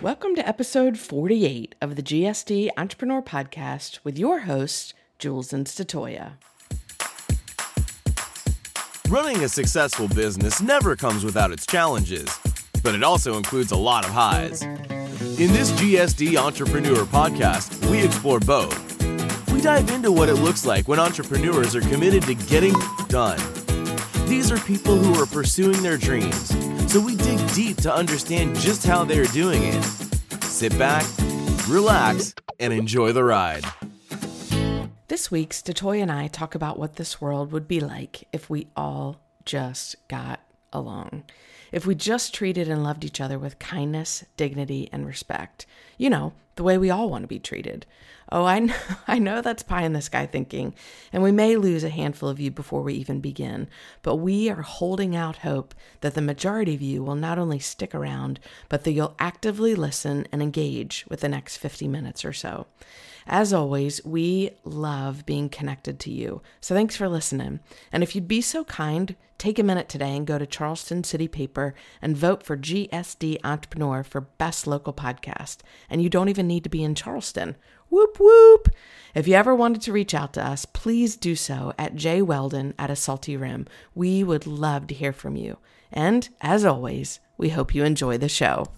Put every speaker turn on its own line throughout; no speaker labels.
Welcome to episode 48 of the GSD Entrepreneur Podcast with your host, Jules and Statoya.
Running a successful business never comes without its challenges, but it also includes a lot of highs. In this GSD Entrepreneur podcast, we explore both. We dive into what it looks like when entrepreneurs are committed to getting done. These are people who are pursuing their dreams, so we dig deep to understand just how they're doing it. Sit back, relax, and enjoy the ride.
This week, Statoya and I talk about what this world would be like if we all just got along. If we just treated and loved each other with kindness, dignity, and respect. You know, the way we all want to be treated. Oh, I know, I know that's pie in the sky thinking, and we may lose a handful of you before we even begin, but we are holding out hope that the majority of you will not only stick around, but that you'll actively listen and engage with the next 50 minutes or so. As always, we love being connected to you. So thanks for listening. And if you'd be so kind, take a minute today and go to Charleston City Paper and vote for GSD Entrepreneur for Best Local Podcast. And you don't even need to be in Charleston. Whoop whoop. If you ever wanted to reach out to us, please do so at J Weldon at a Salty Rim. We would love to hear from you. And as always, we hope you enjoy the show.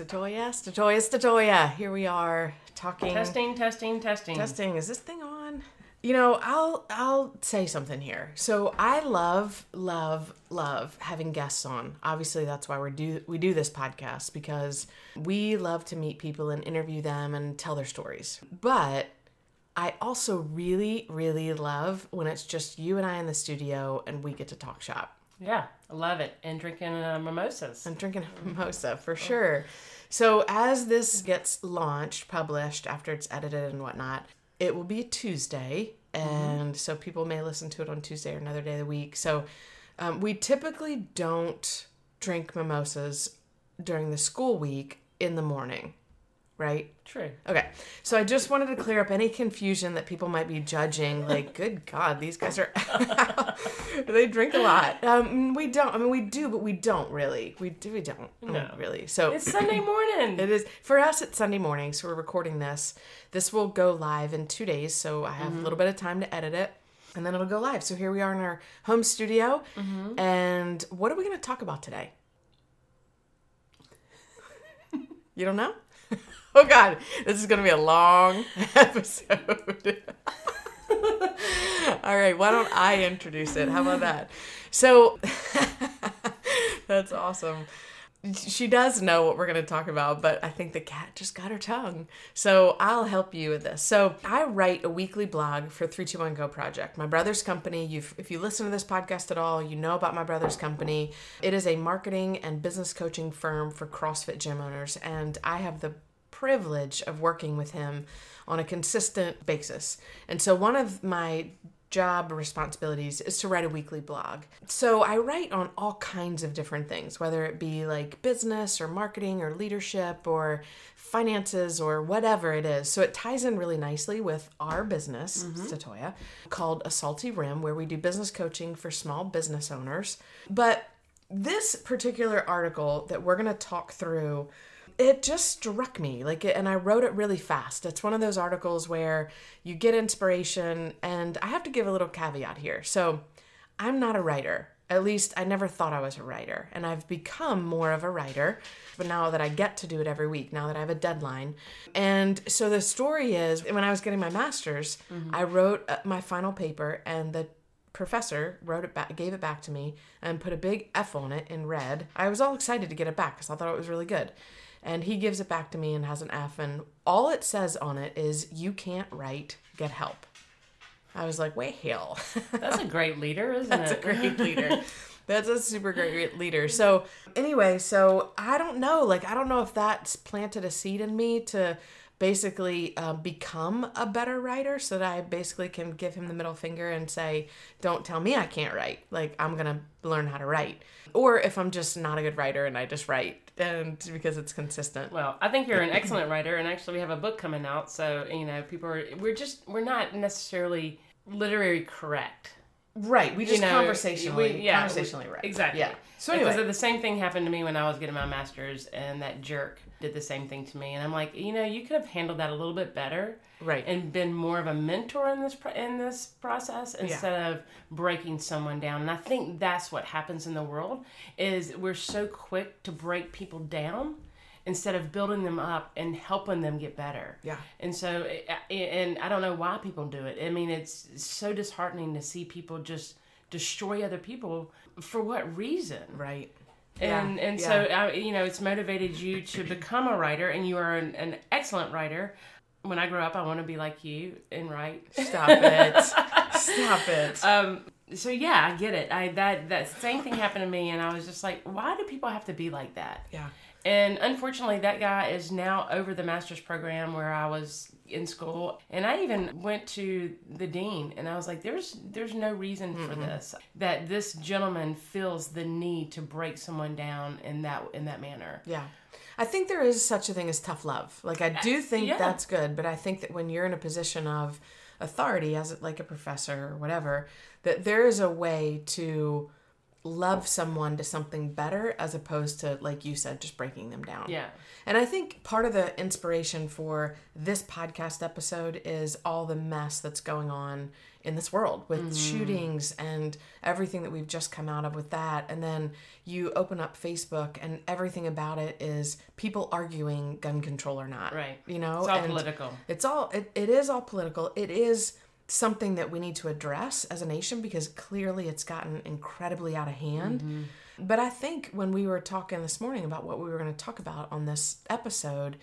Statoya, Statoya, Statoya. Here we are talking.
Testing, testing, testing.
Testing. Is this thing on? You know, I'll I'll say something here. So I love, love, love having guests on. Obviously, that's why we do we do this podcast because we love to meet people and interview them and tell their stories. But I also really, really love when it's just you and I in the studio and we get to talk shop.
Yeah, I love it. And drinking uh, mimosas.
I'm drinking a mimosa for sure. So as this gets launched, published after it's edited and whatnot, it will be Tuesday, and so people may listen to it on Tuesday or another day of the week. So um, we typically don't drink mimosas during the school week in the morning, right?
True.
Okay, so I just wanted to clear up any confusion that people might be judging. Like, good God, these guys are they drink a lot. Um, we don't. I mean, we do, but we don't really. We do. We don't.
No.
really. So
It's Sunday morning.
it is for us. It's Sunday morning, so we're recording this. This will go live in two days, so I have a little bit of time to edit it, and then it'll go live. So here we are in our home studio, and what are we going to talk about today? You don't know? oh God, this is going to be a long episode. All right, why don't I introduce it? How about that? So that's awesome. She does know what we're going to talk about, but I think the cat just got her tongue. So I'll help you with this. So I write a weekly blog for 321 Go Project, my brother's company. You've, if you listen to this podcast at all, you know about my brother's company. It is a marketing and business coaching firm for CrossFit gym owners, and I have the privilege of working with him on a consistent basis. And so one of my job responsibilities is to write a weekly blog. So I write on all kinds of different things, whether it be like business or marketing or leadership or finances or whatever it is. So it ties in really nicely with our business, mm-hmm. Statoya, called A Salty Rim, where we do business coaching for small business owners. But this particular article that we're going to talk through it just struck me like and i wrote it really fast. It's one of those articles where you get inspiration and i have to give a little caveat here. So i'm not a writer. At least i never thought i was a writer and i've become more of a writer but now that i get to do it every week now that i have a deadline. And so the story is when i was getting my master's i wrote uh, my final paper and the professor wrote it back gave it back to me and put a big f on it in red. I was all excited to get it back because i thought it was really good and he gives it back to me and has an f and all it says on it is you can't write get help. I was like wait hell
That's a great leader, isn't it?
that's a great leader. That's a super great leader. So anyway so i don't know. Like i don't know if that's planted a seed in me to basically uh, become a better writer so that i basically can give him the middle finger and say don't tell me i can't write. Like i'm gonna learn how to write or if i'm just not a good writer and i just write and because it's consistent
Well, I think you're an excellent writer, and actually, we have a book coming out. So you know, people are we're just we're not necessarily literary correct.
right. We just
you know,
conversationally,
we- yeah,
conversationally right.
Exactly.
Yeah. So
because the same thing happened to me when I was getting my master's, and that jerk did the same thing to me. And I'm like, you know, you could have handled that a little bit better,
Right.
And been more of a mentor in this in this process instead of breaking someone down. And I think that's what happens in the world is we're so quick to break people down instead of building them up and helping them get better.
Yeah.
And so, eh, eh, and I don't know why people do it. I mean, it's so disheartening to see people just destroy other people for what reason?
right.
And
Yeah,
and
yeah.
so uh, you know, it's motivated you to become a writer, and you are an, an excellent writer. When I grow up, I want to be like you and write.
Stop it. Stop it.
Um, so yeah, I get it. I that that same thing happened to me, and I was just like, why do people have to be like that?
yeah.
And unfortunately, that guy is now over the master's program where I was in school, and I even went to the dean, and I was like, "There's, there's no reason for this. That this gentleman feels the need to break someone down in that in that manner."
Yeah. I think there is such a thing as tough love. Like I uh, do think
yeah.
that's good, but I think that when you're in a position of authority as like a professor or whatever, that there is a way to love someone to something better as opposed to like you said just breaking them down.
Yeah.
And I think part of the inspiration for this podcast episode is all the mess that's going on in this world with mm-hmm. shootings and everything that we've just come out of with that. And then you open up Facebook and everything about it is people arguing gun control or not.
Right.
You know?
It's all
And
political.
It's all, it, it is all political. It is something that we need to address as a nation because clearly it's gotten incredibly out of hand. Mm-hmm. But I think when we were talking this morning about what we were going to talk about on this episode,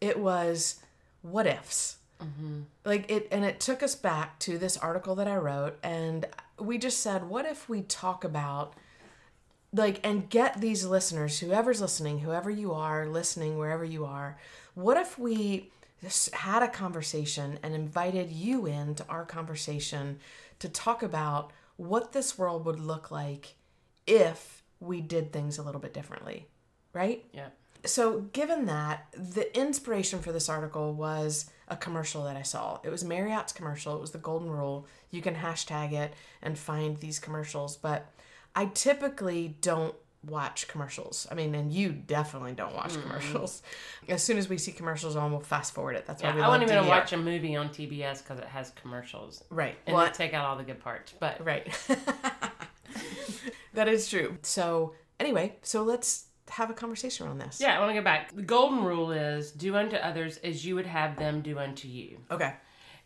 it was what ifs. Mm-hmm. Like it, and it took us back to this article that I wrote, and we just said, what if we talk about like and get these listeners whoever's listening whoever you are listening wherever you are what if we had a conversation and invited you into our conversation to talk about what this world would look like if we did things a little bit differently right?
Yeah.
so given that the inspiration for this article was a commercial that i saw. It was marriott's commercial. It was the golden rule. You can hashtag it and find these commercials but i typically don't watch commercials i mean and you definitely don't watch mm-hmm. commercials as soon as we see commercials on we'll fast forward it that's why we
I wouldn't even
DVR.
watch a movie on TBS because it has commercials.
right
And
well,
they take out all the good parts. But
right that is true so anyway so let's have a conversation on this
yeah, I want to go back. The golden rule is do unto others as you would have them do unto you.
okay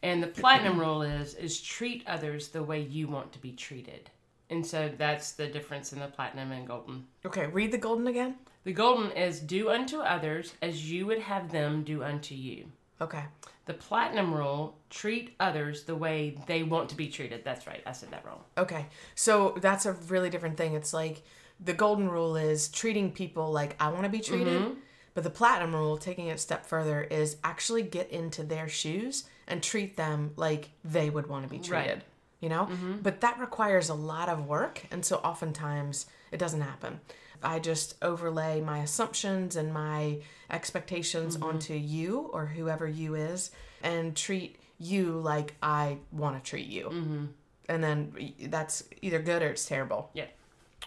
And the platinum rule is is treat others the way you want to be treated. And so that's the difference in the platinum and golden.
okay read the golden again
The golden is do unto others as you would have them do unto you.
okay
The platinum rule, treat others the way they want to be treated. That's right. I said that wrong.
Okay. So that's a really different thing. It's like the golden rule is treating people like I want to be treated. Mm-hmm. But the platinum rule, taking it a step further, is actually get into their shoes and treat them like they would want to be treated.
Right.
You know? Mm-hmm. But that requires a lot of work. And so oftentimes it doesn't happen. I just overlay my assumptions and my expectations mm-hmm. onto you or whoever you is and treat you like I want to treat you mm-hmm. and then that's either good or it's terrible
Yeah.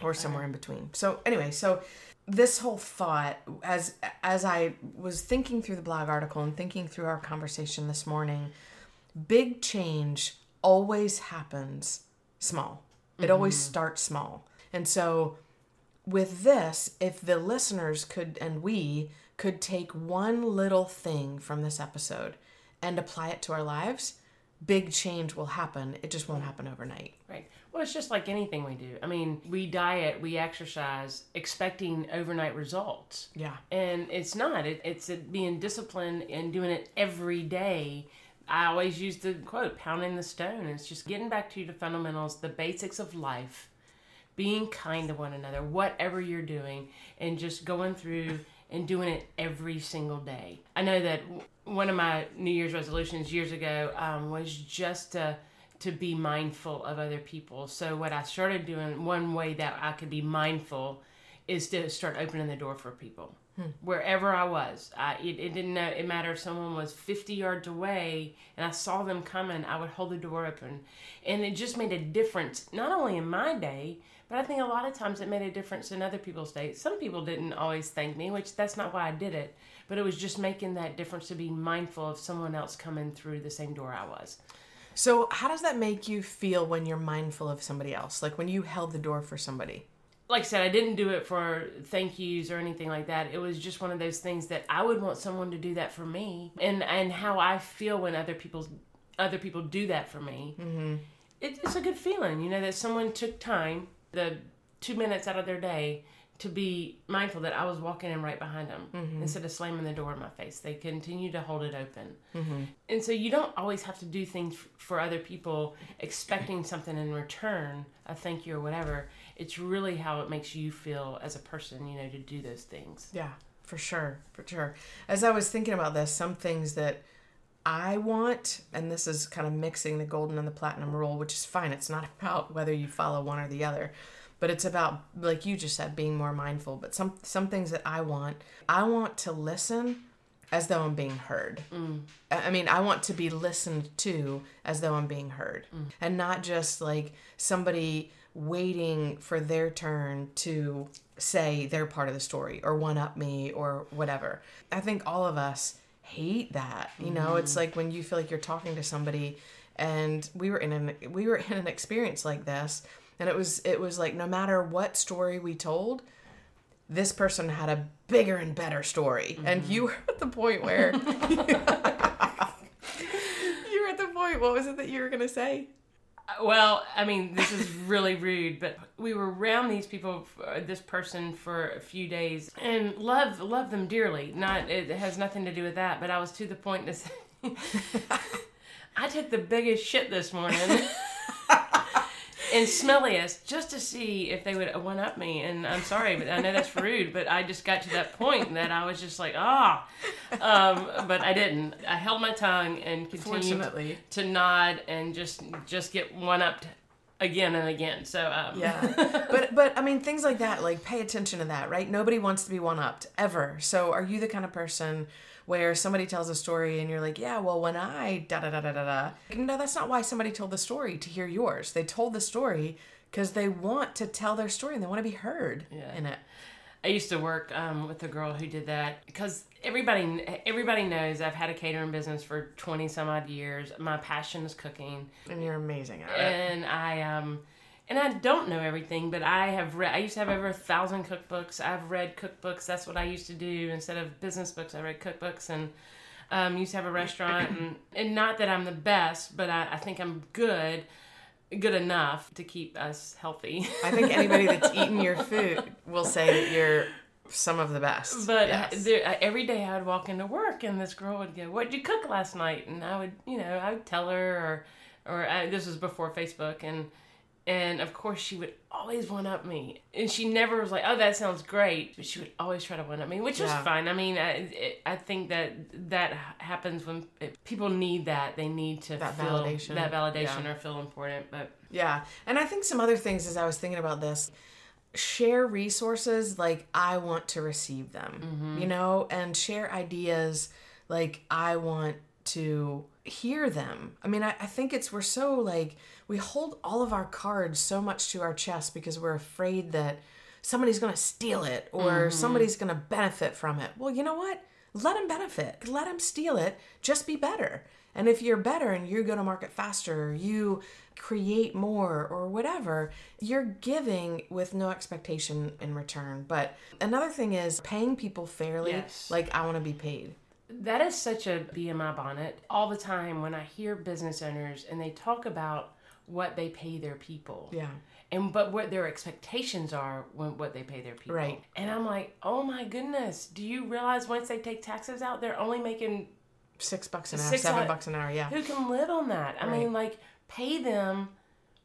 or somewhere in between so anyway so this whole thought as as i was thinking through the blog article and thinking through our conversation this morning big change always happens small it mm-hmm. always starts small and so with this if the listeners could and we could take one little thing from this episode and apply it to our lives big change will happen it just won't happen overnight
Right. Well, it's just like anything we do. I mean, we diet, we exercise, expecting overnight results.
yeah
And it's not. It, it's it being disciplined and doing it every day. I always use the quote, pounding the stone. It's just getting back to the fundamentals, the basics of life, being kind to one another, whatever you're doing, and just going through and doing it every single day. I know that one of my New Year's resolutions years ago um, was just to to be mindful of other people. So what I started doing, one way that I could be mindful, is to start opening the door for people. Wherever I was. I, it, it didn't it matter if someone was 50 yards away and I saw them coming, I would hold the door open. And it just made a difference, not only in my day, but I think a lot of times it made a difference in other people's days. Some people didn't always thank me, which that's not why I did it, but it was just making that difference to be mindful of someone else coming through the same door I was.
So, how does that make you feel when you're mindful of somebody else? Like when you held the door for somebody?
Like I said, I didn't do it for thank yous or anything like that. It was just one of those things that I would want someone to do that for me, and and how I feel when other people other people do that for me. Mm-hmm. It, it's a good feeling, you know, that someone took time, the two minutes out of their day, to be mindful that I was walking in right behind them
Mm-hmm.
instead of slamming the door in my face. They continue to hold it open,
Mm-hmm.
and so you don't always have to do things for other people expecting something in return, a thank you or whatever it's really how it makes you feel as a person, you know, to do those things.
Yeah, for sure, for sure. As I was thinking about this, some things that I want, and this is kind of mixing the golden and the platinum rule, which is fine. It's not about whether you follow one or the other, but it's about, like you just said, being more mindful. But some some things that I want, I want to listen as though I'm being heard. Mm. I I mean, I want to be listened to as though I'm being heard, mm. and not just like somebody waiting for their turn to say they're part of the story or one up me or whatever. I think all of us hate that. You know, it's mm-hmm. like when you feel like you're talking to somebody and we were in an we were in an experience like this and it was it was like no matter what story we told this person had a bigger and better story and you mm-hmm. were at the point where you were at the point what was it that you were going to say
Well, I mean, this is really rude, but we were around these people, uh, this person for a few days, and love love them dearly. Not it has nothing to do with that, but I was to the point to say, I took the biggest shit this morning. And smelliest, just to see if they would one up me. And I'm sorry, but I know that's rude. But I just got to that point that I was just like, ah, um, but I didn't. I held my tongue and continued to nod and just just get one up again and again. So um,
Yeah. but but I mean things like that, like pay attention to that, right? Nobody wants to be one upped ever. So are you the kind of person where somebody tells a story and you're like, Yeah, well when I da da da da da da No, that's not why somebody told the story to hear yours. They told the story because they want to tell their story and they want to be heard
Yeah.
in it.
I used to work um, with a girl who did that because everybody everybody knows I've had a catering business for twenty some odd years. My passion is cooking.
And you're amazing at it.
and I um and I don't know everything, but I have read. I used to have over a thousand cookbooks. I've read cookbooks. That's what I used to do instead of business books. I read cookbooks and um, used to have a restaurant. And, and not that I'm the best, but I, I think I'm good, good enough to keep us healthy.
I think anybody that's eaten your food will say that you're some of the best.
But
Yes.
uh, there, uh, every day I would walk into work and this girl would go, "What did you cook last night?" And I would, you know, I would tell her, or, or uh, this was before Facebook, and and of course she would always one up me, and she never was like, "Oh, that sounds great," but she would always try to one up me, which was
Yeah.
fine. I mean, I, it, I think that that happens when it, people need that; they need to
That
feel
validation.
that validation
Yeah.
or feel important. But
Yeah. And I think some other things as I was thinking about this, share resources like I want to receive them, mm-hmm. you know, and share ideas like I want to hear them. I mean, I, I think it's we're so like we hold all of our cards so much to our chest because we're afraid that somebody's going to steal it or mm-hmm. somebody's going to benefit from it. Well, you know what? Let them benefit. Let them steal it. Just be better. And if you're better and you go to market faster, you create more or whatever, you're giving with no expectation in return. But another thing is paying people fairly.
Yes.
Like I want to be paid.
That is such a my bonnet all the time when I hear business owners and they talk about what they pay their people.
Yeah.
And but what their expectations are when what they pay their people.
Right.
And I'm like, oh my goodness, do you realize once they take taxes out, they're only making
Six bucks an hour,
Six
seven bucks an hour. Yeah.
who can live on that? I mean, like pay them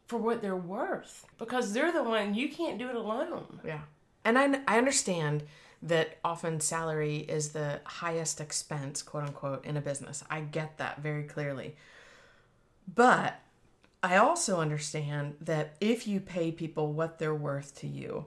for what they're worth because they're the one you can't do it alone.
Yeah. And I, I understand that often salary is the highest expense, quote unquote, in a business. I get that very clearly. But I also understand that if you pay people what they're worth to you,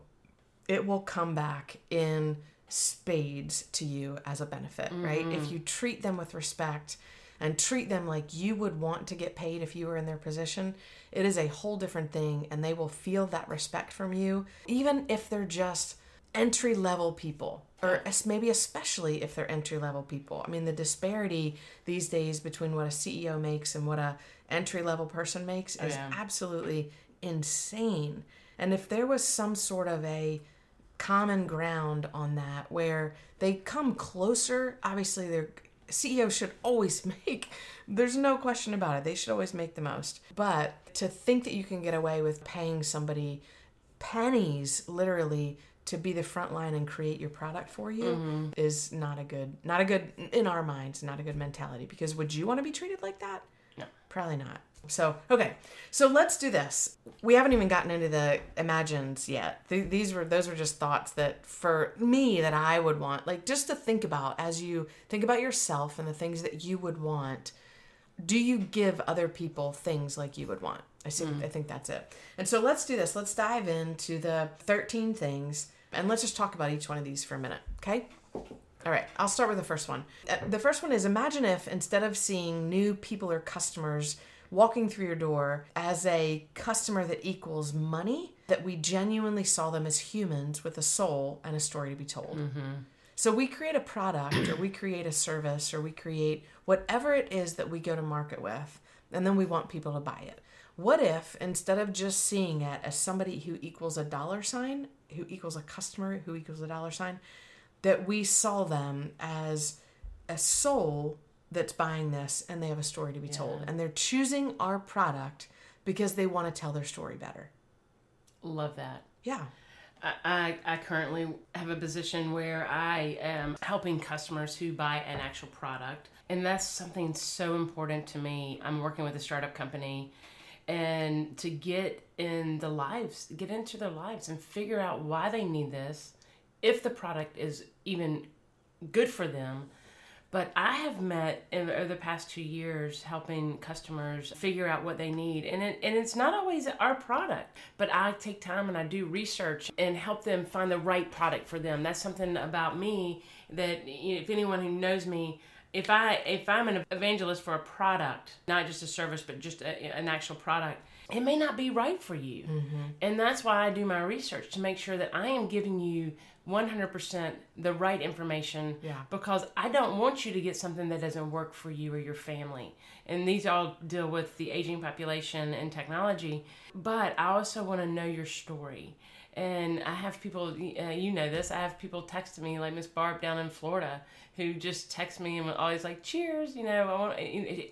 it will come back in spades to you as a benefit, right? If mm-hmm. you treat them with respect and treat them like you would want to get paid if you were in their position, it is a whole different thing and they will feel that respect from you, even if they're just entry level people or maybe especially if they're entry level people. I mean, the disparity these days between what a CEO makes and what a entry level person makes oh, is
yeah.
absolutely insane. And if there was some sort of a common ground on that where they come closer, obviously their CEO should always make there's no question about it. They should always make the most. But to think that you can get away with paying somebody pennies literally to be the front line and create your product for you mm-hmm. is not a good not a good in our minds not a good mentality because would you want to be treated like that
No.
probably not so okay so let's do this we haven't even gotten into the imagines yet Th- these were those were just thoughts that for me that i would want like just to think about as you think about yourself and the things that you would want do you give other people things like you would want? I see. Mm. I think that's it. And so let's do this. Let's dive into the 13 things and let's just talk about each one of these for a minute. Okay. All right. I'll start with the first one. Uh, The first one is imagine if instead of seeing new people or customers walking through your door as a customer that equals money, that we genuinely saw them as humans with a soul and a story to be told. So we create a product or we create a service or we create whatever it is that we go to market with, and then we want people to buy it. What if instead of just seeing it as somebody who equals a dollar sign, who equals a customer who equals a dollar sign, that we saw them as a soul that's buying this and they have a story to be told and they're choosing our product because they want to tell their story better.
Love that.
Yeah.
I, I I currently have a position where I am helping customers who buy an actual product. And that's something so important to me. I'm working with a startup company and to get in the lives, get into their lives and figure out why they need this, if the product is even good for them. But I have met in over the past two years helping customers figure out what they need. And, it, and it's not always our product, but I take time and I do research and help them find the right product for them. That's something about me that you know, if anyone who knows me, if I if I'm an evangelist for a product, not just a service, but just a, an actual product, it may not be right for you. Mm-hmm. And that's why I do my research to make sure that I am giving you 100% the right information
Yeah.
because I don't want you to get something that doesn't work for you or your family. And these all deal with the aging population and technology, but I also want to know your story. And I have people, uh, you know this, I have people text me, like Miss Barb down in Florida, who just text me and always like, cheers, you know, I, want,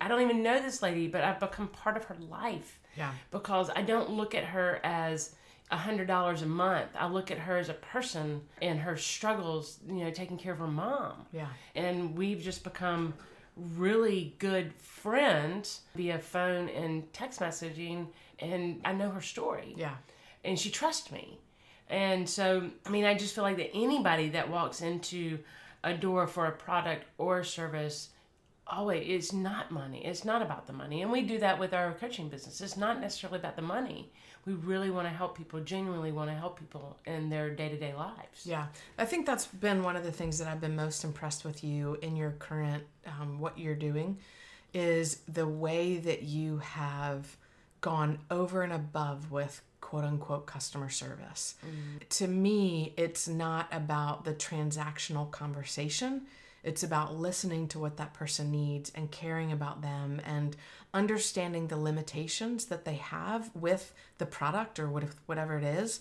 I don't even know this lady, but I've become part of her life
Yeah.
because I don't look at her as a hundred dollars a month. I look at her as a person and her struggles, you know, taking care of her mom.
Yeah.
And we've just become really good friends via phone and text messaging and I know her story.
Yeah.
And she trusts me. And so, I mean, I just feel like that anybody that walks into a door for a product or a service always it's not money. It's not about the money. And we do that with our coaching business. It's not necessarily about the money. We really want to help people genuinely want to help people in their day-to-day lives.
Yeah, I think that's been one of the things that I've been most impressed with you in your current um, what you're doing is the way that you have gone over and above with quote unquote customer service. To me, it's not about the transactional conversation. It's about listening to what that person needs and caring about them and understanding the limitations that they have with the product or what whatever it is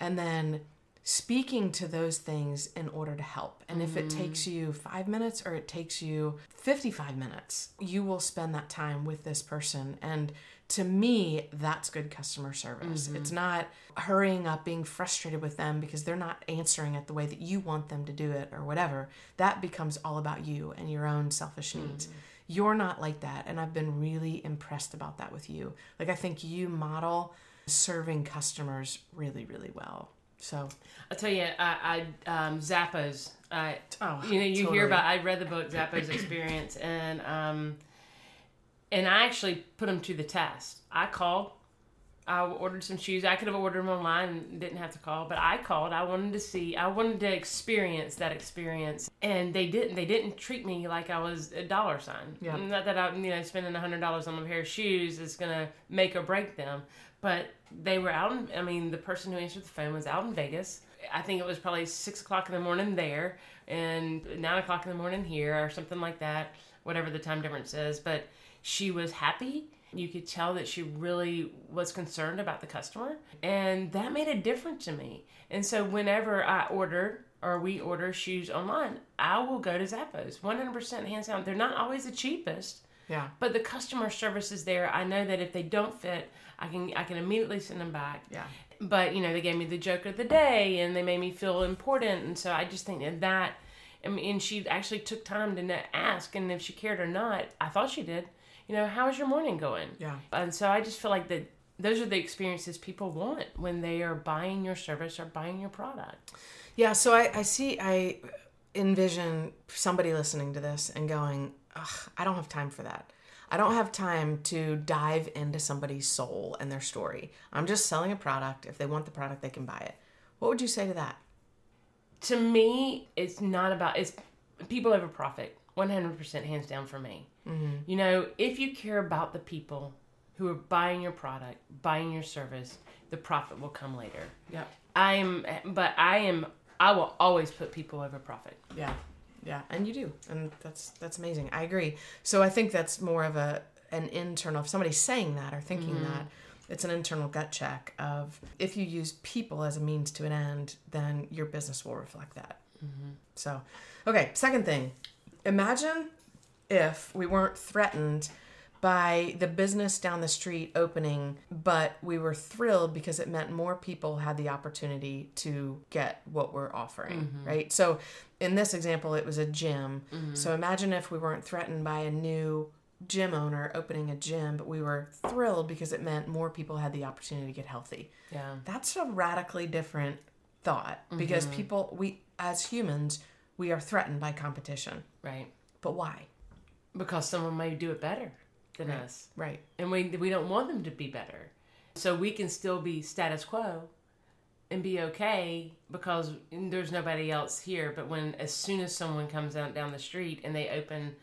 and then speaking to those things in order to help. And if it mm. takes you five minutes or it takes you 55 minutes, you will spend that time with this person. And to me, that's good customer service. It's not hurrying up, being frustrated with them because they're not answering it the way that you want them to do it or whatever. That becomes all about you and your own selfish needs. You're not like that. And I've been really impressed about that with you. Like, I think you model serving customers really, really well. So,
i'll tell you i, I um, zappos I,
Oh,
you know you
totally.
hear about i read the book zappos experience and um and i actually put them to the test i called I ordered some shoes. I could have ordered them online and didn't have to call, but I called. I wanted to see. I wanted to experience that experience, and they didn't. They didn't treat me like I was a dollar sign.
Yeah.
Not that I, you know, spending a hundred dollars on a pair of shoes is gonna make or break them, but they were out. In, I mean, the person who answered the phone was out in Vegas. I think it was probably six o'clock in the morning there, and nine o'clock in the morning here, or something like that. Whatever the time difference is, but she was happy you could tell that she really was concerned about the customer, and that made a difference to me. And so, whenever I order or we order shoes online, I will go to Zappos 100% hands down. They're not always the cheapest,
Yeah.
but the customer service is there. I know that if they don't fit, I can I can immediately send them back.
Yeah.
But you know, they gave me the joke of the day, and they made me feel important, and so I just think that that. I mean, and she actually took time to ask, and if she cared or not, I thought she did. You know, how's your morning going?
Yeah.
And so I just feel like that those are the experiences people want when they are buying your service or buying your product.
Yeah, so I, I see, I envision somebody listening to this and going, Ugh, I don't have time for that. I don't have time to dive into somebody's soul and their story. I'm just selling a product. If they want the product, they can buy it. What would you say to that?
To me, it's not about it's people over profit. 100% hands down for me. Mm-hmm. You know, if you care about the people who are buying your product, buying your service, the profit will come later.
Yeah.
I am, but I am, I will always put people over profit.
Yeah, yeah, and you do, and that's that's amazing. I agree. So I think that's more of a an internal. If somebody's saying that or thinking mm-hmm. that, it's an internal gut check of if you use people as a means to an end, then your business will reflect that. Mm-hmm. So, okay, second thing, imagine if we weren't threatened by the business down the street opening, but we were thrilled because it meant more people had the opportunity to get what we're offering, mm-hmm. right? So, in this example, it was a gym. Mm-hmm. So, imagine if we weren't threatened by a new gym owner opening a gym, but we were thrilled because it meant more people had the opportunity to get healthy.
Yeah.
That's a radically different thought because mm-hmm. people, we as humans, we are threatened by competition.
Right.
But why?
Because someone may do it better than us.
Right.
and we we don't want them to be better. So we can still be status quo and be okay because there's nobody else here. But when as soon as someone comes out down the street and they open,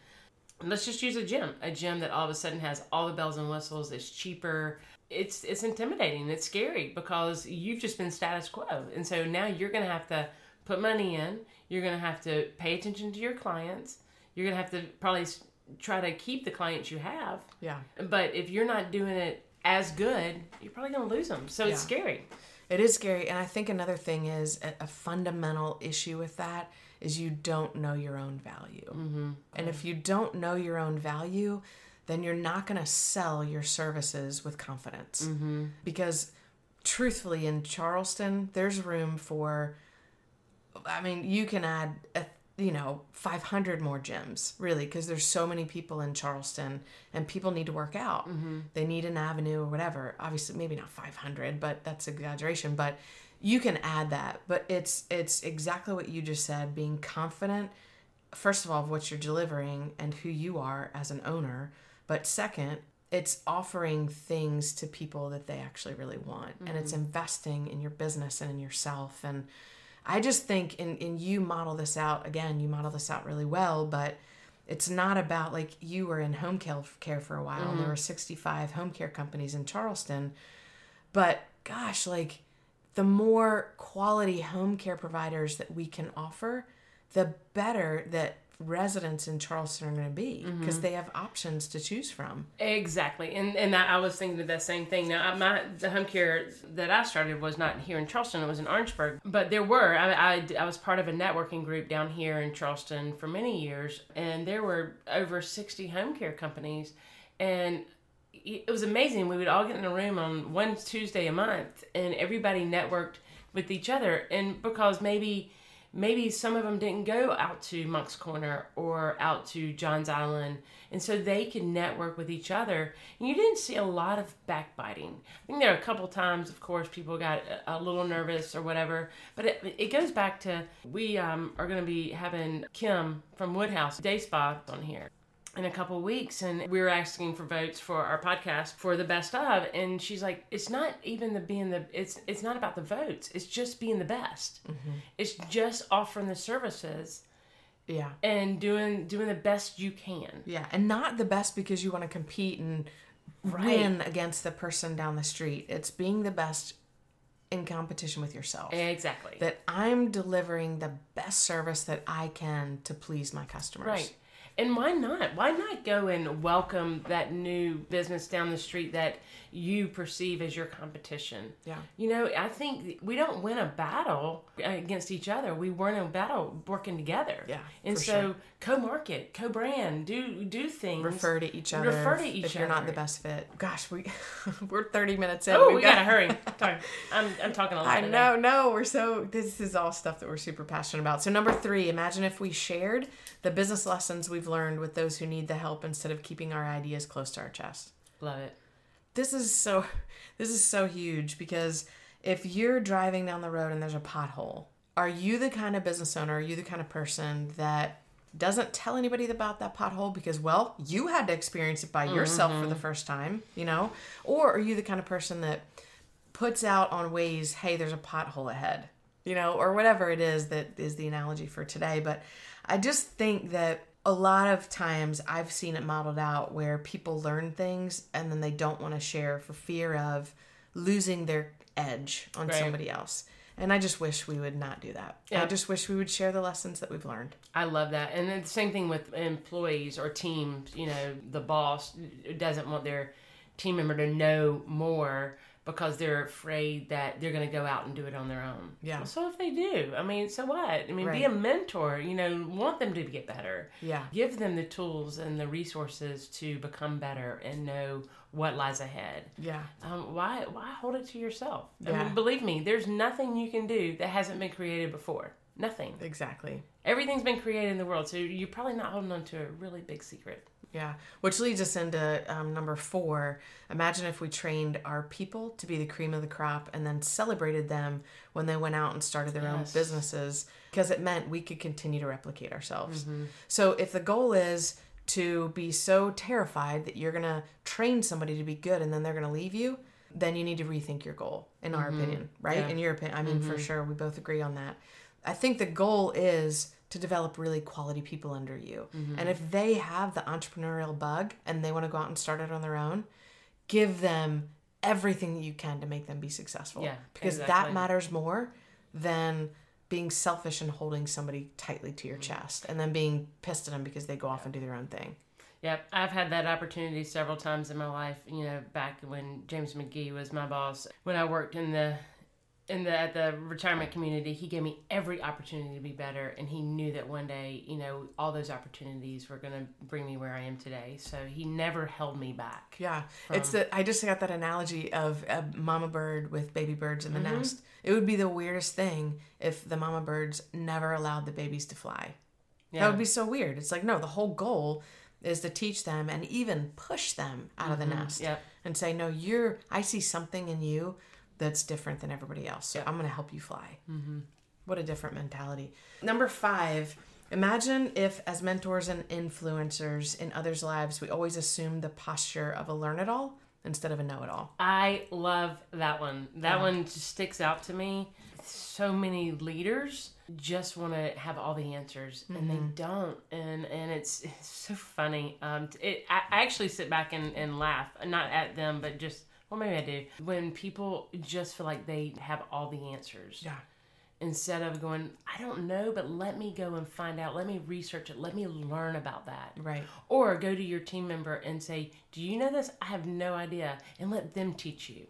let's just use a gym, a gym that all of a sudden has all the bells and whistles, it's cheaper. It's it's intimidating. It's scary because you've just been status quo, and so now you're gonna have to put money in. You're gonna have to pay attention to your clients. You're gonna have to probably try to keep the clients you have.
Yeah.
But if you're not doing it as good, you're probably going to lose them. So it's scary.
It is scary. And I think another thing is a, a fundamental issue with that is you don't know your own value. Mm-hmm. And if you don't know your own value, then you're not going to sell your services with confidence. Mm-hmm. Because truthfully, in Charleston, there's room for, I mean, you can add, a, you know, 500 more gyms, really, because there's so many people in Charleston and people need to work out. Mm-hmm. They need an avenue or whatever. Obviously, maybe not 500, but that's exaggeration. But you can add that. But it's it's exactly what you just said. Being confident, first of all, of what you're delivering and who you are as an owner. But second, it's offering things to people that they actually really want, and it's mm-hmm. investing in your business and in yourself and I just think, and, and you model this out again, you model this out really well, but it's not about like you were in home care care for a while and there mm-hmm. were 65 home care companies in Charleston. But gosh, like the more quality home care providers that we can offer, the better that residents in Charleston are going to be because mm-hmm. they have options to choose from.
Exactly. And and I, I was thinking of that same thing. Now, my the home care that I started was not here in Charleston, it was in Orangeburg. But there were, I, I, I was part of a networking group down here in Charleston for many years, and there were over 60 home care companies. And it was amazing. We would all get in a room on one Tuesday a month, and everybody networked with each other. And because maybe maybe some of them didn't go out to Moncks Corner or out to John's Island, and so they could network with each other. And you didn't see a lot of backbiting. I think there are a couple times, of course, people got a, little nervous or whatever, but it, it goes back to we um, are going to be having Kim from Woodhouse Day Spa on here. In a couple weeks and we were asking for votes for our podcast for the best of and she's like it's not even the being the it's it's not about the votes it's just being the best mm-hmm. it's just offering the services
Yeah.
and doing doing the best you can
Yeah, and not the best because you want to compete and win against the person down the street. It's being the best in competition with yourself.
exactly
that I'm delivering the best service that I can to please my customers.
Right. And why not? Why not go and welcome that new business down the street that you perceive as your competition?
Yeah.
You know, I think we don't win a battle against each other. We win a battle working together.
Yeah,
And so
sure.
co-market, co-brand, do do things.
Refer to each other.
Refer to
if-
each
if you're not the best fit. Gosh, we we're 30 minutes in.
Oh, we
got-
gotta hurry. I'm I'm talking a lot.
I
today.
know, no, we're so this is all stuff that we're super passionate about. So number three, imagine if we shared the business lessons we've learned with those who need the help instead of keeping our ideas close to our chest.
Love it.
This is so this is so huge because if you're driving down the road and there's a pothole are you the kind of business owner are you the kind of person that doesn't tell anybody about that pothole because well you had to experience it by yourself for the mm-hmm. first time you know? Or are you the kind of person that puts out on Waze hey there's a pothole ahead you know or whatever it is that is the analogy for today. But i just think that a lot of times i've seen it modeled out where people learn things and then they don't want to share for fear of losing their edge on
Right.
somebody else and i just wish we would not do that i just wish we would share the lessons that we've learned
I love that. And then the same thing with employees or teams. You know, the boss doesn't want their team member to know more because they're afraid that they're going to go out and do it on their own.
Yeah.
Well, so if they do, I mean, so what? I mean, be a mentor. You know, want them to get better.
Yeah.
Give them the tools and the resources to become better and know what lies ahead.
yeah
Um, why why hold it to yourself? I
Yeah.
mean, believe me, there's nothing you can do that hasn't been created before. Nothing.
exactly
Everything's been created in the world, so you're probably not holding on to a really big secret.
Yeah, which leads us into um, number four. Imagine if we trained our people to be the cream of the crop and then celebrated them when they went out and started their own businesses because it meant we could continue to replicate ourselves.
Mm-hmm.
So if the goal is to be so terrified that you're going to train somebody to be good and then they're going to leave you, then you need to rethink your goal, in our opinion, right?
Mm-hmm. Yeah.
In your opinion, I mean, for sure, we both agree on that. I think the goal is to develop really quality people under you.
Mm-hmm.
And if they have the entrepreneurial bug and they want to go out and start it on their own, give them everything that you can to make them be successful.
Yeah,
because that matters more than being selfish and holding somebody tightly to
Mm-hmm.
your chest and then being pissed at them because they go off and do their own thing.
Yep, I've had that opportunity several times in my life. You know, back when James McGee was my boss, when I worked in the in the at the retirement community, he gave me every opportunity to be better, and he knew that one day, you know, all those opportunities were going to bring me where I am today. So he never held me back.
Yeah, it's the I just got that analogy of a mama bird with baby birds in the
Mm-hmm.
nest. It would be the weirdest thing if the mama birds never allowed the babies to fly.
Yeah.
That would be so weird. It's like no, the whole goal is to teach them and even push them out of the nest
Yep.
and say, no, you're. I see something in you that's different than everybody else. So I'm going to help you fly. Mm-hmm. What a different mentality. Number five. Imagine if, as mentors and influencers in others' lives, we always assume the posture of a learn it all instead of a know it all.
I love that one. That one just sticks out to me. So many leaders just want to have all the answers, and they don't, and and it's, it's so funny. Um, it I, I actually sit back and, and laugh, not at them, but just well, maybe I do when people just feel like they have all the answers.
Yeah.
Instead of going, I don't know, but let me go and find out. Let me research it. Let me learn about that.
Right.
Or go to your team member and say, Do you know this? I have no idea. And let them teach you.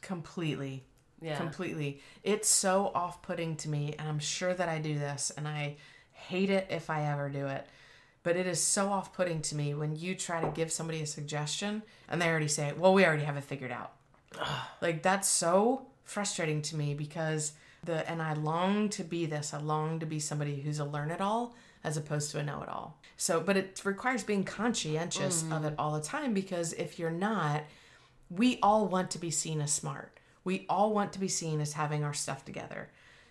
Completely.
Yeah.
Completely. It's so off putting to me, and I'm sure that I do this, and I hate it if I ever do it. But it is so off putting to me when you try to give somebody a suggestion and they already say, Well, we already have it figured out. like that's so frustrating to me because the and I long to be this. I long to be somebody who's a learn it all as opposed to a know it all. So, but it requires being conscientious of mm. it all the time because if you're not, we all want to be seen as smart. We all want to be seen as having our stuff together.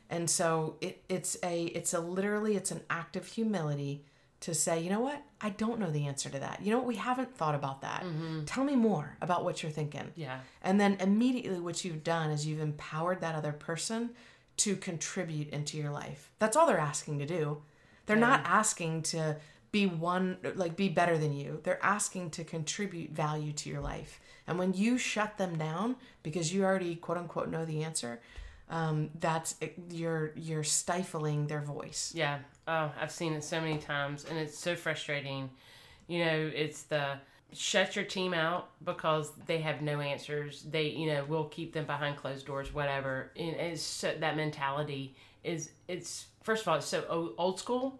And so it, it's a it's a literally it's an act of humility to say, you know what? I don't know the answer to that. You know what? We haven't thought about that. Mm-hmm. Tell me more about what you're thinking.
Yeah.
And then immediately what you've done is you've empowered that other person to contribute into your life. That's all they're asking to do. They're not asking to be one like be better than you. They're asking to contribute value to your life. And when you shut them down because you already quote unquote know the answer, um, that's you're you're stifling their voice.
Yeah. Oh, I've seen it so many times, and it's so frustrating. You know, it's the shut your team out because they have no answers. They, you know, we'll keep them behind closed doors, whatever. And it's so, that mentality is it's first of all it's so old school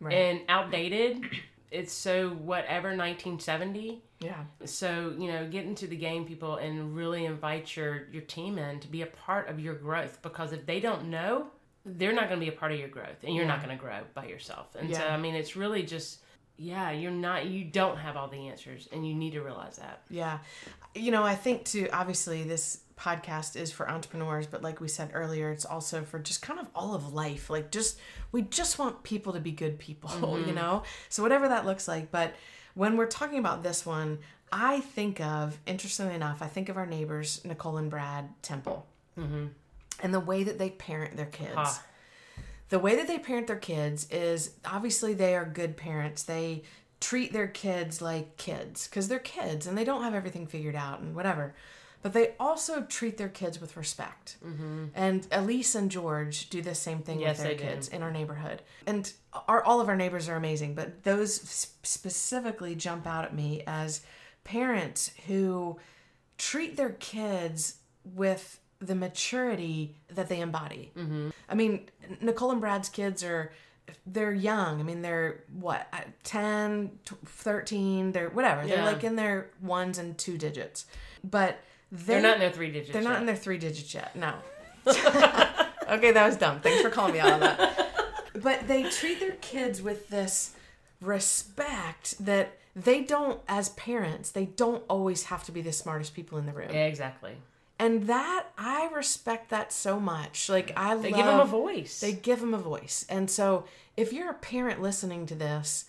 Right.
and outdated. It's so whatever 1970.
Yeah.
So you know, get into the game, people, and really invite your your team in to be a part of your growth. Because if they don't know, they're not going to be a part of your growth, and you're not going to grow by yourself. And so, I mean, it's really just, yeah, you're not, you don't have all the answers, and you need to realize that.
Yeah. You know, I think too, obviously, this podcast is for entrepreneurs, but like we said earlier, it's also for just kind of all of life. Like, just, we just want people to be good people, you know? So, whatever that looks like. But when we're talking about this one, I think of, interestingly enough, I think of our neighbors, Nicole and Brad Temple, and the way that they parent their kids
Ah.
the way that they parent their kids is obviously they are good parents. They treat their kids like kids because they're kids and they don't have everything figured out and whatever. But they also treat their kids with respect. Mm-hmm. And Elise and George do the same thing
Yes,
with their
they do.
kids in our neighborhood. And our all of our neighbors are amazing, but those specifically jump out at me as parents who treat their kids with the maturity that they embody. Mm-hmm. I mean, Nicole and Brad's kids are they're young. I mean, they're what, uh, 10, 13, they're whatever. They're like in their ones and two digits. But they,
They're not in their three digits.
they're not in their three digits yet. No. okay, that was dumb. Thanks for calling me out on that. But they treat their kids with this respect that they don't, as parents, they don't always have to be the smartest people in the room.
Exactly.
And that, I respect that so much. Like, I
They
love,
give them a voice.
They give them a voice. And so, if you're a parent listening to this,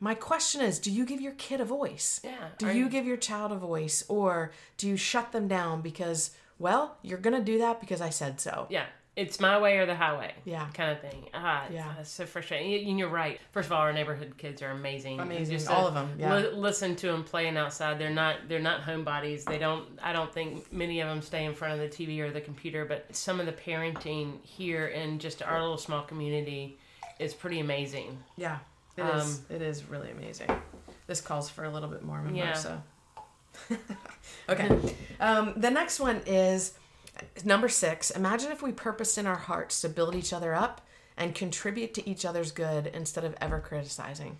my question is do you give your kid a voice?
Yeah.
Do you
you-
give your child a voice or do you shut them down because, well, you're going to do that because I said so?
Yeah. It's my way or the highway.
Yeah.
Kind of thing. Ah,
Yeah.
It's so frustrating. And you're right. First of all, our neighborhood kids are amazing.
Amazing.
Just
All of them. yeah.
li- listen to them playing outside. They're not. They're not homebodies. They don't. I don't think many of them stay in front of the TV or the computer. But some of the parenting here in just our little small community is pretty amazing.
Yeah. It
Um,
is. It is really amazing. This calls for a little bit more, remember?
Yeah.
Okay. Um, the next one is number six. Imagine if we purposed in our hearts to build each other up and contribute to each other's good instead of ever criticizing.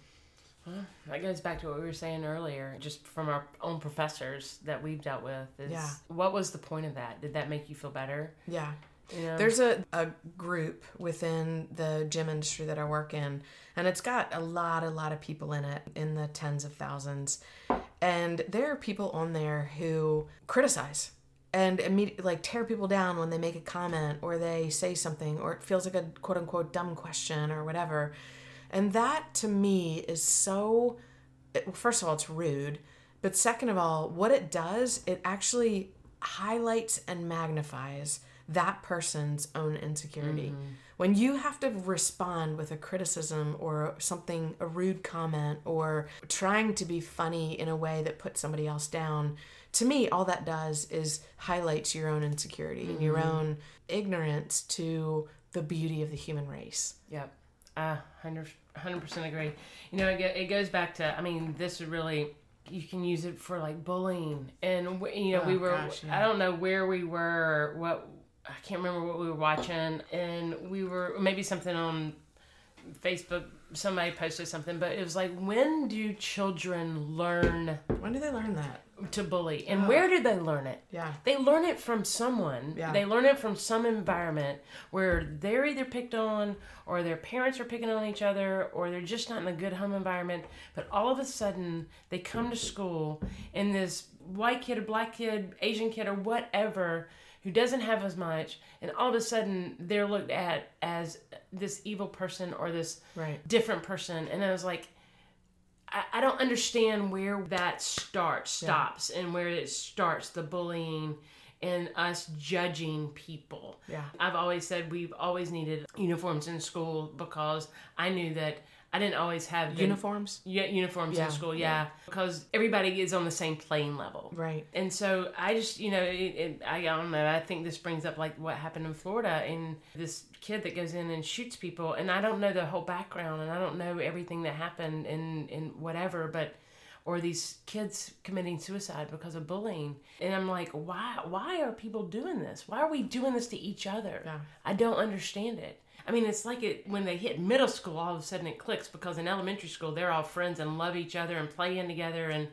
That goes back to what we were saying earlier, just from our own professors that we've dealt with. Is
Yeah.
What was the point of that? Did that make you feel better?
Yeah.
Know?
There's a, a group within the gym industry that I work in, and it's got a lot, a lot of people in it, in the tens of thousands. And there are people on there who criticize and immediately like tear people down when they make a comment or they say something or it feels like a quote unquote dumb question or whatever. And that to me is so, first of all, it's rude. But second of all, what it does, it actually highlights and magnifies that person's own insecurity. When you have to respond with a criticism or something, a rude comment, or trying to be funny in a way that puts somebody else down, to me, all that does is highlights your own insecurity and your own ignorance to the beauty of the human race.
Yep. Uh, 100 percent agree. You know, it, it goes back to. I mean, this is really you can use it for like bullying, and you know, we
Oh,
were.
gosh, yeah.
I don't know where we were. What I can't remember what we were watching, and we were maybe something on Facebook. Somebody posted something, but it was like, when do children learn
When do they learn that?
to bully, and oh. where did they learn it?
Yeah.
They learn it from someone.
Yeah.
They learn it from some environment where they're either picked on or their parents are picking on each other or they're just not in a good home environment. But all of a sudden, they come to school and this white kid, or black kid, Asian kid, or whatever who doesn't have as much, and all of a sudden they're looked at as this evil person or this
Right.
different person. And I was like, I, I don't understand where that starts, stops, and where it starts the bullying and us judging people.
Yeah.
I've always said we've always needed uniforms in school because I knew that I didn't always have the
Uniforms?
yeah, uniforms
Yeah,
in school,
yeah.
yeah, because everybody is on the same playing level,
Right.
And so I just, you know, it, it, I, I don't know. I think this brings up like what happened in Florida and this kid that goes in and shoots people, and I don't know the whole background, and I don't know everything that happened and and whatever, but or these kids committing suicide because of bullying, and I'm like, why? Why are people doing this? Why are we doing this to each other?
Yeah.
I don't understand it. I mean, it's like it when they hit middle school, all of a sudden it clicks because in elementary school they're all friends and love each other and playing together, and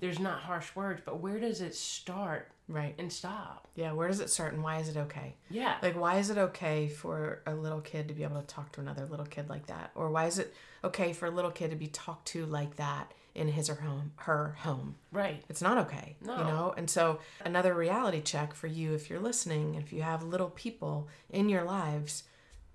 there's not harsh words. But where does it start
Right.
and stop?
Yeah. Where does it start and why is it okay?
Yeah,
Like, why is it okay for a little kid to be able to talk to another little kid like that? Or why is it okay for a little kid to be talked to like that in his or home, her home?
right.
It's not okay,
No.
you know? And so, another reality check for you if you're listening, if you have little people in your lives,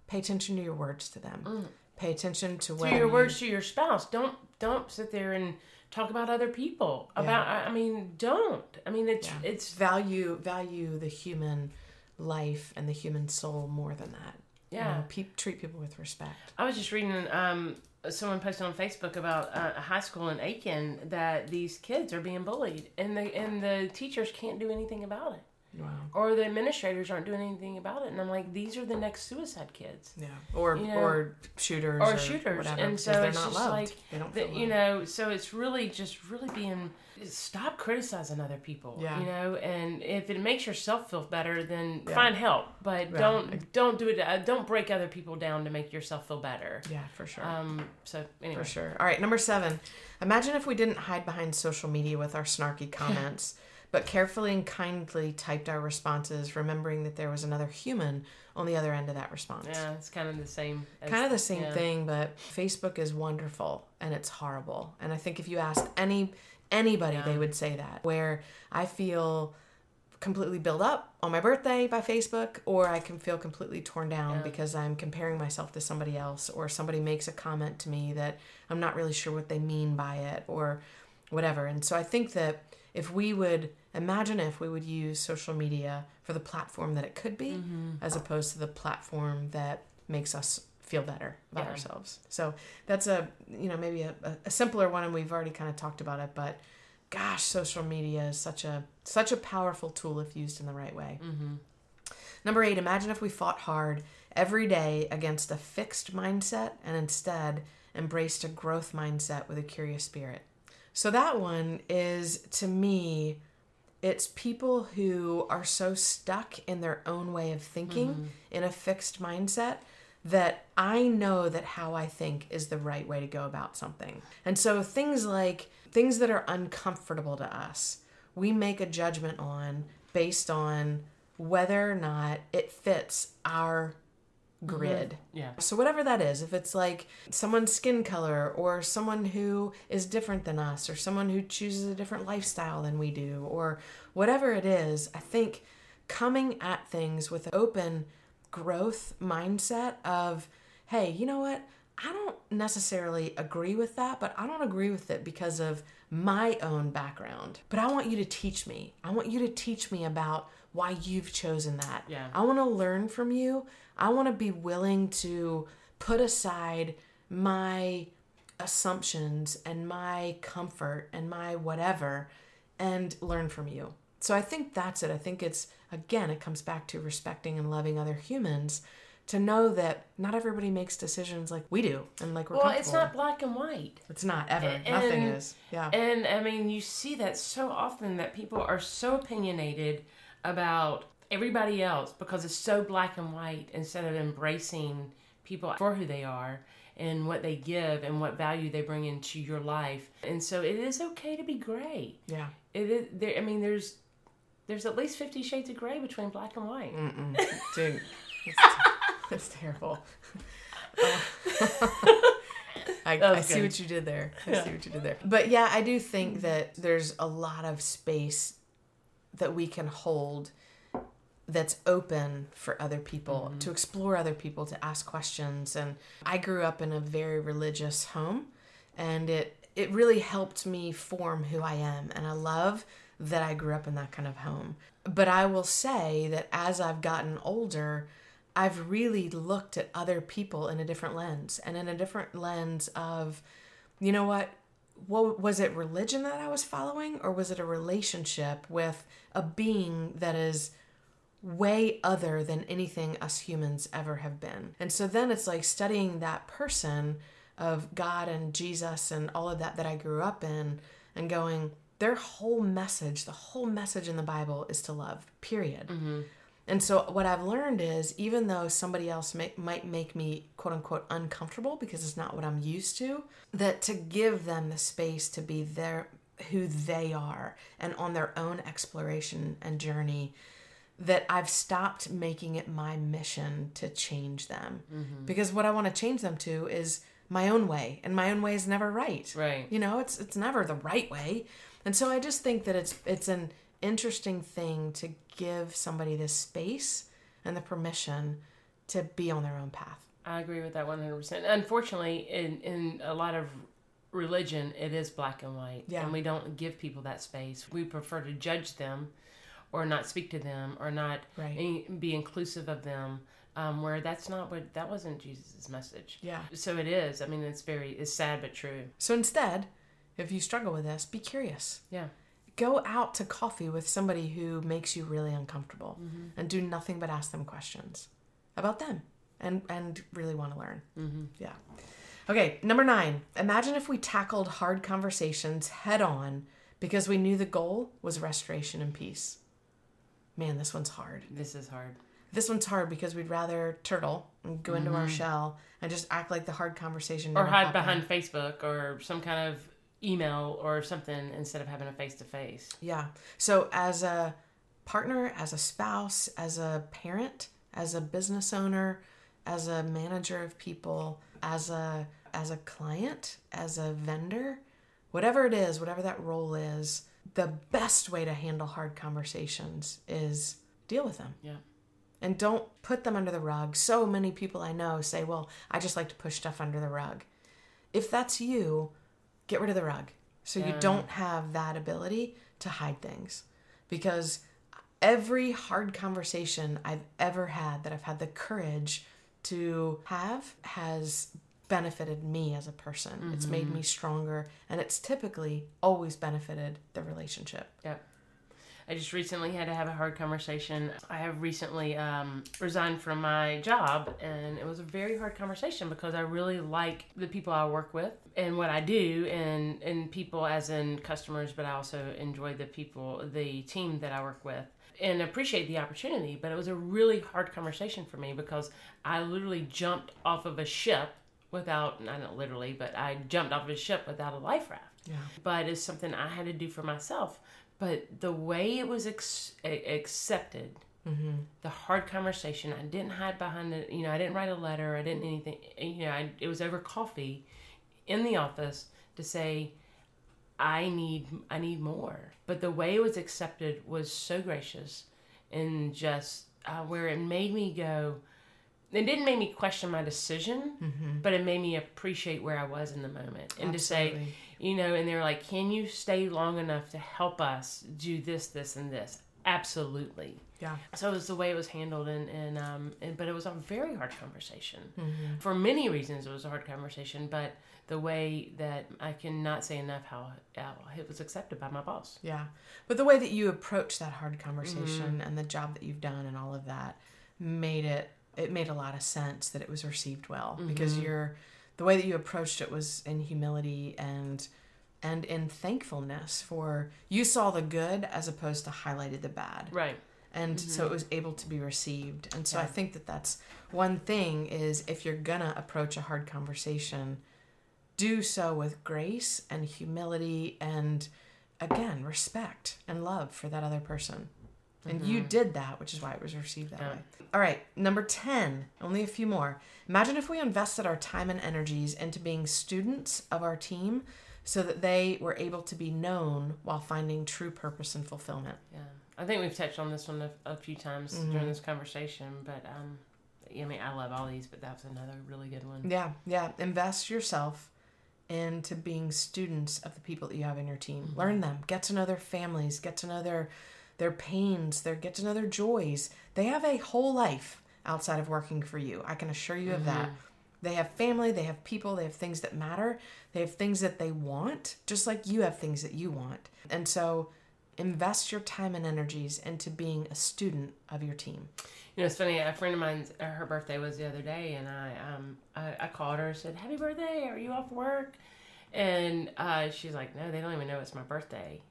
pay attention to your words to them. Pay attention to
your words to your spouse. Don't don't sit there and talk about other people. About I I mean, don't. I mean, it's it's
value value the human life and the human soul more than that. You
Yeah.
know, pe- treat people with respect.
I was just reading um, someone posted on Facebook about uh, a high school in Aiken that these kids are being bullied, and the and the teachers can't do anything about it,
Wow.
or the administrators aren't doing anything about it. And I'm like, these are the next suicide kids.
Yeah. Or
You know,
or shooters
or shooters,
whatever,
and so
they're
it's
not
just
loved.
like
they don't feel
you know. So it's really just really being stop criticizing other people.
Yeah.
You know, and if it makes yourself feel better, then
Yeah.
find help, but
Yeah.
don't don't do it. Uh, don't break other people down to make yourself feel better.
Yeah, for sure.
Um. So anyway,
For sure. All right, number seven. Imagine if we didn't hide behind social media with our snarky comments, but carefully and kindly typed our responses, remembering that there was another human on the other end of that response.
Yeah, it's kind of the same. as-
Kind of the same
yeah.
thing, but Facebook is wonderful and it's horrible. And I think if you asked any anybody,
Yeah.
they would say that. Where I feel completely built up on my birthday by Facebook, or I can feel completely torn down
Yeah.
because I'm comparing myself to somebody else, or somebody makes a comment to me that I'm not really sure what they mean by it, or whatever. And so I think that if we would imagine if we would use social media for the platform that it could be,
Mm-hmm.
as opposed to the platform that makes us feel better about
Yeah.
ourselves. So that's a you know maybe a, a- simpler one, and we've already kind of talked about it. But gosh, social media is such a such a powerful tool if used in the right way.
Mm-hmm.
Number eight, imagine if we fought hard every day against a fixed mindset and instead embraced a growth mindset with a curious spirit. So that one is to me, it's people who are so stuck in their own way of thinking mm-hmm. in a fixed mindset that I know that how I think is the right way to go about something. And so things like things that are uncomfortable to us, we make a judgment on based on whether or not it fits our grid. Mm-hmm.
Yeah.
So whatever that is, if it's like someone's skin color or someone who is different than us or someone who chooses a different lifestyle than we do or whatever it is, I think coming at things with an open growth mindset of, hey, you know what? I don't necessarily agree with that, but I don't agree with it because of my own background. But I want you to teach me. I want you to teach me about why you've chosen that.
Yeah.
I want to learn from you. I want to be willing to put aside my assumptions and my comfort and my whatever and learn from you. So I think that's it. I think it's, again, it comes back to respecting and loving other humans to know that not everybody makes decisions like we do and like we're
Well, it's not black and white.
It's not ever.
And-
Nothing is. Yeah.
And I mean, you see that so often that people are so opinionated about everybody else because it's so black and white instead of embracing people for who they are and what they give and what value they bring into your life. And so it is okay to be gray.
yeah.
It is there I mean there's there's at least 50 shades of gray between black and white.
Mm. Dude, it's terrible. I, I see what you did there. I see what you did there. But yeah, I do think that there's a lot of space that we can hold that's open for other people mm-hmm. to explore other people to ask questions and i grew up in a very religious home and it it really helped me form who I am. And I love that I grew up in that kind of home. But I will say that as I've gotten older, I've really looked at other people in a different lens and in a different lens of, you know what? What was it religion that I was following, or was it a relationship with a being that is way other than anything us humans ever have been? And so then it's like studying that person of God and Jesus and all of that that I grew up in and going, their whole message, the whole message in the Bible is to love, period. Mm-hmm. And so what I've learned is even though somebody else may, might make me quote unquote uncomfortable because it's not what I'm used to, that to give them the space to be their who they are and on their own exploration and journey that I've stopped making it my mission to change them. Mm-hmm. Because what I want to change them to is my own way and my own way is never right.
Right.
You know, it's it's never the right way. And so I just think that it's it's an interesting thing to give somebody this space and the permission to be on their own path.
I agree with that 100%. Unfortunately, in, in a lot of religion, it is black and white.
Yeah.
And we don't give people that space. We prefer to judge them or not speak to them or not
Right.
be inclusive of them. Um, where that's not what that wasn't Jesus' message.
Yeah.
So it is. I mean, it's very it's sad but true.
So instead, if you struggle with this, be curious.
Yeah.
Go out to coffee with somebody who makes you really uncomfortable and do nothing but ask them questions about them and and really want to learn. Mm-hmm. Yeah. Okay, number 9. Imagine if we tackled hard conversations head on because we knew the goal was restoration and peace. Man, this one's hard.
This is hard.
This one's hard because we'd rather turtle and go into our mm-hmm. shell and just act like the hard conversation
Or hide
happened.
behind Facebook or some kind of email or something instead of having a face to face.
Yeah. So as a partner, as a spouse, as a parent, as a business owner, as a manager of people, as a as a client, as a vendor, whatever it is, whatever that role is, the best way to handle hard conversations is deal with them.
Yeah.
And don't put them under the rug. So many people I know say, "Well, I just like to push stuff under the rug." If that's you, get rid of the rug. So you don't have that ability to hide things. Because every hard conversation I've ever had that I've had the courage to have has benefited me as a person. It's made me stronger and it's typically always benefited the relationship.
Yeah. I just recently had to have a hard conversation. I have recently um, resigned from my job, and it was a very hard conversation because I really like the people I work with and what I do, and and people as in customers, but I also enjoy the people, the team that I work with, and appreciate the opportunity. But it was a really hard conversation for me because I literally jumped off of a ship without, not literally, but I jumped off of a ship without a life raft
Yeah.
but it's something I had to do for myself. But the way it was ex- accepted, the hard conversation, I didn't hide behind it. You know, I didn't write a letter. I didn't anything. You know, I, it was over coffee in the office to say, I need, I need more. But the way it was accepted was so gracious, and just uh, where it made me go. It didn't make me question my decision, mm-hmm. but it made me appreciate where I was in the moment, and to say, you know, and they're like, "Can you stay long enough to help us do this, this, and this?" Absolutely.
Yeah.
So it was the way it was handled, and and um, and, but it was a very hard conversation. Mm-hmm. For many reasons, it was a hard conversation, but the way that I cannot say enough how, how it was accepted by my boss.
Yeah. But the way that you approach that hard conversation mm-hmm. and the job that you've done and all of that made it it made a lot of sense that it was received well mm-hmm. because you're the way that you approached it was in humility and and in thankfulness for you saw the good as opposed to highlighted the bad.
Right.
and so mm-hmm. it was able to be received. And so i think that that's one thing is if you're gonna approach a hard conversation do so with grace and humility and again respect and love for that other person and you mm-hmm. did that which is why it was received that
Yeah.
way all right number 10 only a few more imagine if we invested our time and energies into being students of our team so that they were able to be known while finding true purpose and fulfillment
Yeah. I think we've touched on this one a, a few times mm-hmm. during this conversation, but um, I mean, I love all these, but that was another really good one.
Yeah, yeah. Invest yourself into being students of the people that you have in your team. Mm-hmm. Learn them, get to know their families, get to know their their pains, their get to know their joys. They have a whole life outside of working for you. I can assure you of that. They have family, they have people, they have things that matter, they have things that they want, just like you have things that you want. And so invest your time and energies into being a student of your team.
You know, it's funny. A friend of mine's uh, her birthday was the other day, and I um I, I called her and said, "Happy birthday! Are you off work?" And uh, she's like, "No, they don't even know it's my birthday."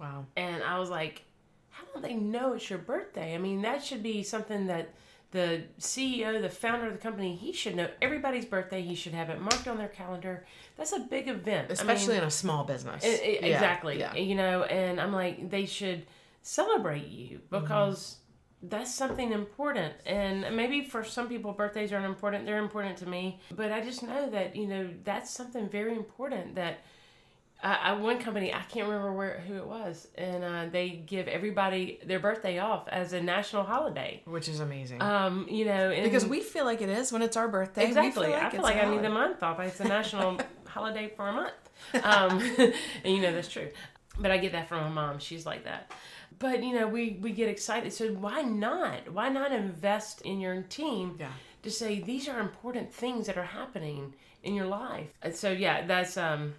Wow.
And I was like, "How don't they know it's your birthday? I mean, that should be something that the CEO, the founder of the company, he should know everybody's birthday. He should have it marked on their calendar. That's a big event, I mean,
Especially in a small business.
I- I-
Yeah,
exactly.
Yeah.
You know, and I'm like, they should celebrate you
Mm-hmm.
because that's something important. And maybe for some people, birthdays aren't important. They're important to me. But I just know that, you know, that's something very important that. Uh, I, one company, I can't remember where who it was, and uh, they give everybody their birthday off as a national holiday.
Which is amazing.
Um, you know, and
because we feel like it is when it's our birthday.
Exactly.
feel like
I feel like I need the month off. It's a national holiday for a month. Um, and you know that's true. But I get that from my mom. She's like that. But you know, we we get excited. So why not? Why not invest in your team?
Yeah.
To say these are important things that are happening in your life. And so yeah, that's um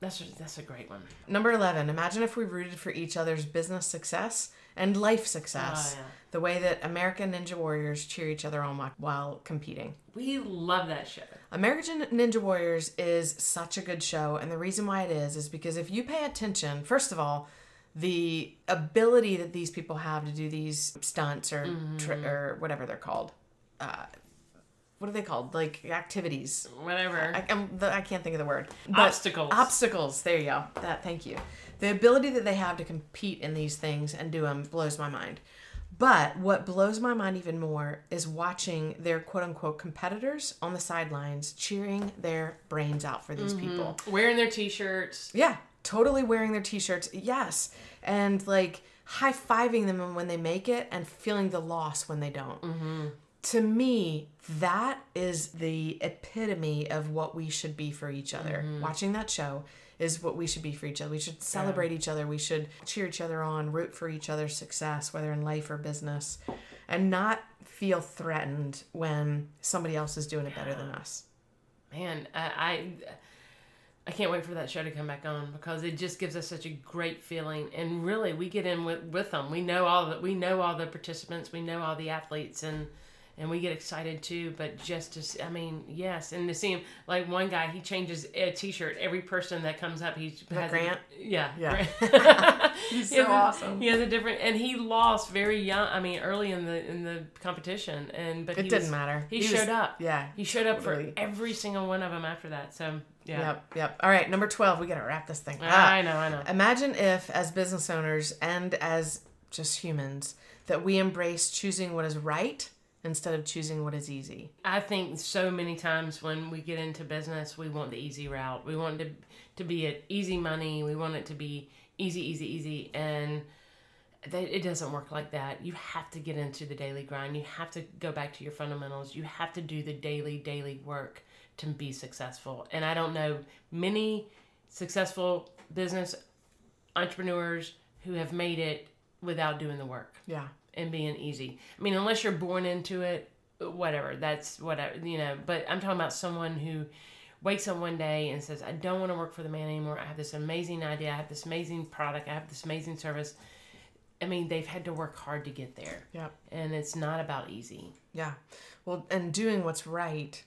that's that's a great one.
Number 11, imagine if we rooted for each other's business success and life success
Oh, yeah.
the way that American Ninja Warriors cheer each other on while- competing.
We love that show.
American Ninja Warriors is such a good show, and the reason why it is is because if you pay attention, first of all, the ability that these people have to do these stunts or tri- or whatever they're called, uh, what are they called? Like activities.
Whatever.
I, I'm, the, I can't think of the word. But-
Obstacles.
Obstacles. There you go. That. Thank you. The ability that they have to compete in these things and do them blows my mind. But what blows my mind even more is watching their quote unquote competitors on the sidelines cheering their brains out for these mm-hmm. people.
Wearing their t-shirts.
Yeah, totally wearing their t-shirts. Yes, and like high fiving them when they make it, and feeling the loss when they don't. Mm-hmm. To me, that is the epitome of what we should be for each other. Mm-hmm. Watching that show is what we should be for each other. We should celebrate each other. We should cheer each other on, root for each other's success, whether in life or business, and not feel threatened when somebody else is doing it better than us.
Man, I, I I can't wait for that show to come back on because it just gives us such a great feeling. And really, we get in with, with them. We know all the we know all the participants. We know all the athletes, and and we get excited too. But just to see, I mean, yes, and to see him like one guy, he changes a T-shirt every person that comes up. He has a-
Grant?
yeah,
Yeah.
Grant.
He's
He
so
a-
awesome.
He has a different, and he lost very young. I mean, early in the in the competition, and but
It
he
didn't
was-
matter.
He,
He was-
showed up.
yeah,
he showed up for every single one of them after that. So yeah,
Yep, yep. All right, number 12, we got to wrap this thing up.
I know, I know.
Imagine if, as business owners and as just humans, that we embrace choosing what is right instead of choosing what is easy.
I think so many times when we get into business, we want the easy route. We want it to to be at easy money. We want it to be easy, easy, easy, and that it doesn't work like that. You have to get into the daily grind. You have to go back to your fundamentals. You have to do the daily, daily work to be successful. And I don't know many successful business entrepreneurs who have made it without doing the work
Yeah.
And being easy. I mean, unless you're born into it, whatever. That's whatever, you know. But I'm talking about someone who wakes up one day and says, I don't want to work for the man anymore. I have this amazing idea. I have this amazing product. I have this amazing service. I mean, they've had to work hard to get there.
Yep.
And it's not about easy.
Yeah. Well, and doing what's right,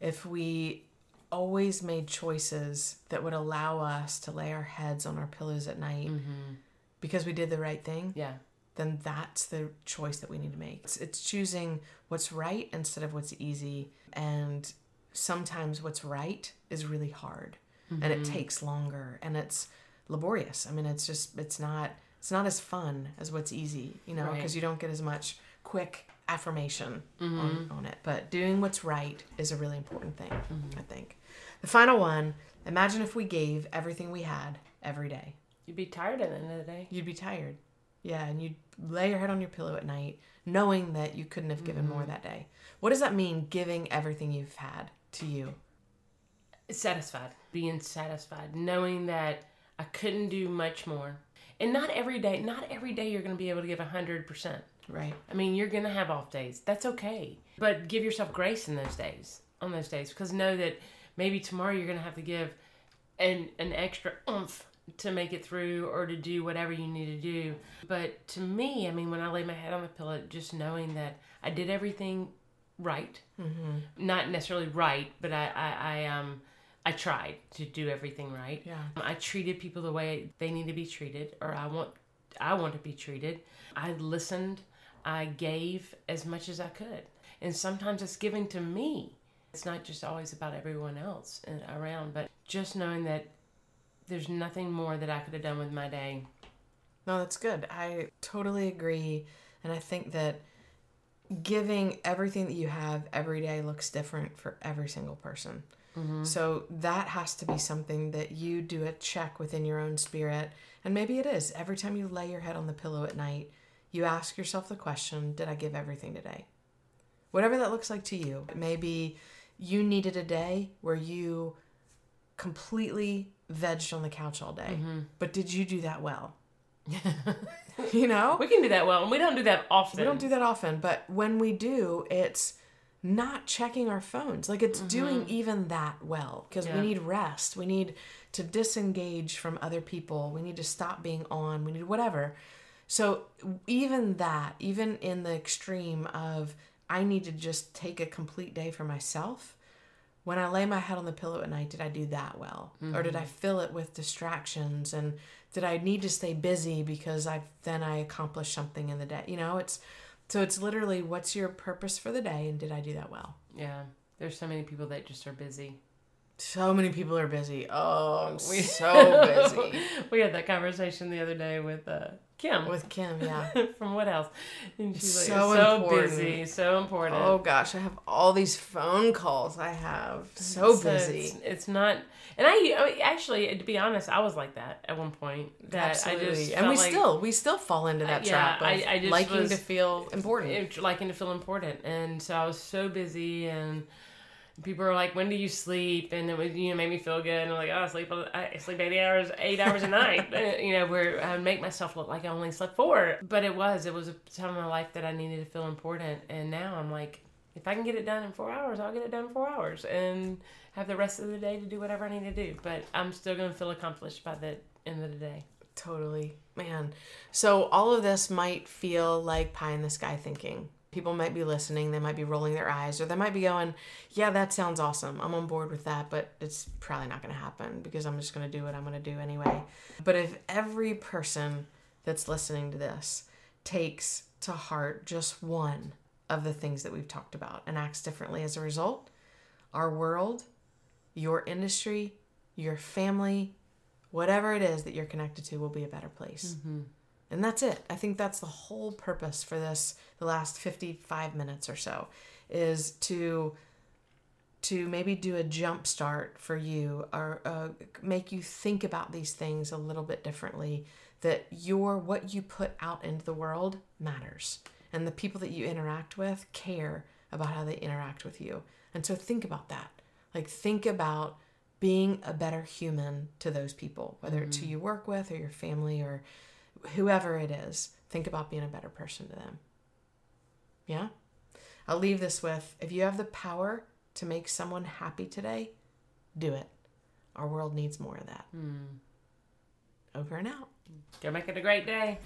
if we always made choices that would allow us to lay our heads on our pillows at night mm-hmm. because we did the right thing,
Yeah.
Then that's the choice that we need to make. It's, it's choosing what's right instead of what's easy. And sometimes what's right is really hard and it mm-hmm. takes longer and it's laborious. I mean, it's just, it's not, it's not as fun as what's easy, you know,
Right.
because you don't get as much quick affirmation mm-hmm. on, on it. But doing what's right is a really important thing, mm-hmm. I think. The final one imagine if we gave everything we had every day.
You'd be tired at the end of the day.
You'd be tired. Yeah, and you'd lay your head on your pillow at night knowing that you couldn't have given more mm-hmm. that day. What does that mean, giving everything you've had to you?
satisfied, being satisfied, knowing that I couldn't do much more. And not every day, not every day you're going to be able to give 100%.
Right.
I mean, you're going to have off days. That's okay. But give yourself grace in those days, on those days, because know that maybe tomorrow you're going to have to give an, an extra oomph to make it through or to do whatever you need to do. But to me, I mean, when I lay my head on the pillow, just knowing that I did everything right, mm-hmm. not necessarily right, but I, I, I um, I tried to do everything right.
Yeah.
I treated people the way they need to be treated, or I want, I want to be treated. I listened. I gave as much as I could, and sometimes it's giving to me. It's not just always about everyone else around, but just knowing that there's nothing more that I could have done with my day.
No, that's good. I totally agree. And I think that giving everything that you have every day looks different for every single person. Mm-hmm. So that has to be something that you do a check within your own spirit. And maybe it is. Every time you lay your head on the pillow at night, you ask yourself the question Did I give everything today? Whatever that looks like to you. Maybe you needed a day where you completely vegged on the couch all day. Mm-hmm. But did you do that well? you know?
We can do that well, and we don't do that often.
We don't do that often, but when we do, it's not checking our phones. Like it's mm-hmm. doing even that well because yeah. we need rest. We need to disengage from other people. We need to stop being on. We need whatever. So even that, even in the extreme of I need to just take a complete day for myself, when I lay my head on the pillow at night, did I do that well? Mm-hmm. Or did I mm-hmm. fill it with distractions? And did I need to stay busy because I then I accomplished something in the day? You know, it's so it's literally what's your purpose for the day and did I do that well?
Yeah. There's so many people that just are busy.
So many people are busy. Oh, I'm we, so busy.
we had that conversation the other day with uh, Kim.
With Kim, yeah.
From what else? And she's like, so, so busy, so important.
Oh gosh, I have all these phone calls. I have so, so busy.
It's, it's, not, and I, I, actually, to be honest, I was like that at one point. That Absolutely. I just
and we
like,
still we still fall into that yeah, trap. I, I just liking was, to feel important,
liking to feel important, and so I was so busy and people are like, "When do you sleep?" And it was you know made me feel good. And I'm like, "Oh, I sleep I sleep eight hours, eight hours a night." You know, where I would make myself look like I only slept four, but it was it was a time in my life that I needed to feel important. And now I'm like, if I can get it done in four hours, I'll get it done in four hours and have the rest of the day to do whatever I need to do. But I'm still gonna feel accomplished by the end of the day.
Totally, man. So all of this might feel like pie in the sky thinking people might be listening, they might be rolling their eyes, or they might be going, Yeah, that sounds awesome. I'm on board with that, but it's probably not going to happen because I'm just going to do what I'm going to do anyway. But if every person that's listening to this takes to heart just one of the things that we've talked about and acts differently as a result, our world, your industry, your family, whatever it is that you're connected to will be a better place. Mm-hmm. And that's it. I think that's the whole purpose for this the last 55 minutes or so is to to maybe do a jump start for you or uh, make you think about these things a little bit differently that your what you put out into the world matters and the people that you interact with care about how they interact with you and so think about that like think about being a better human to those people whether mm-hmm. it's who mm-hmm. you work with or your family or whoever it is, think about being a better person to them. Yeah? I'll leave this with if you have the power to make someone happy today, do it. Our world needs more of that. Mm. Over and out.
Go make it a great day.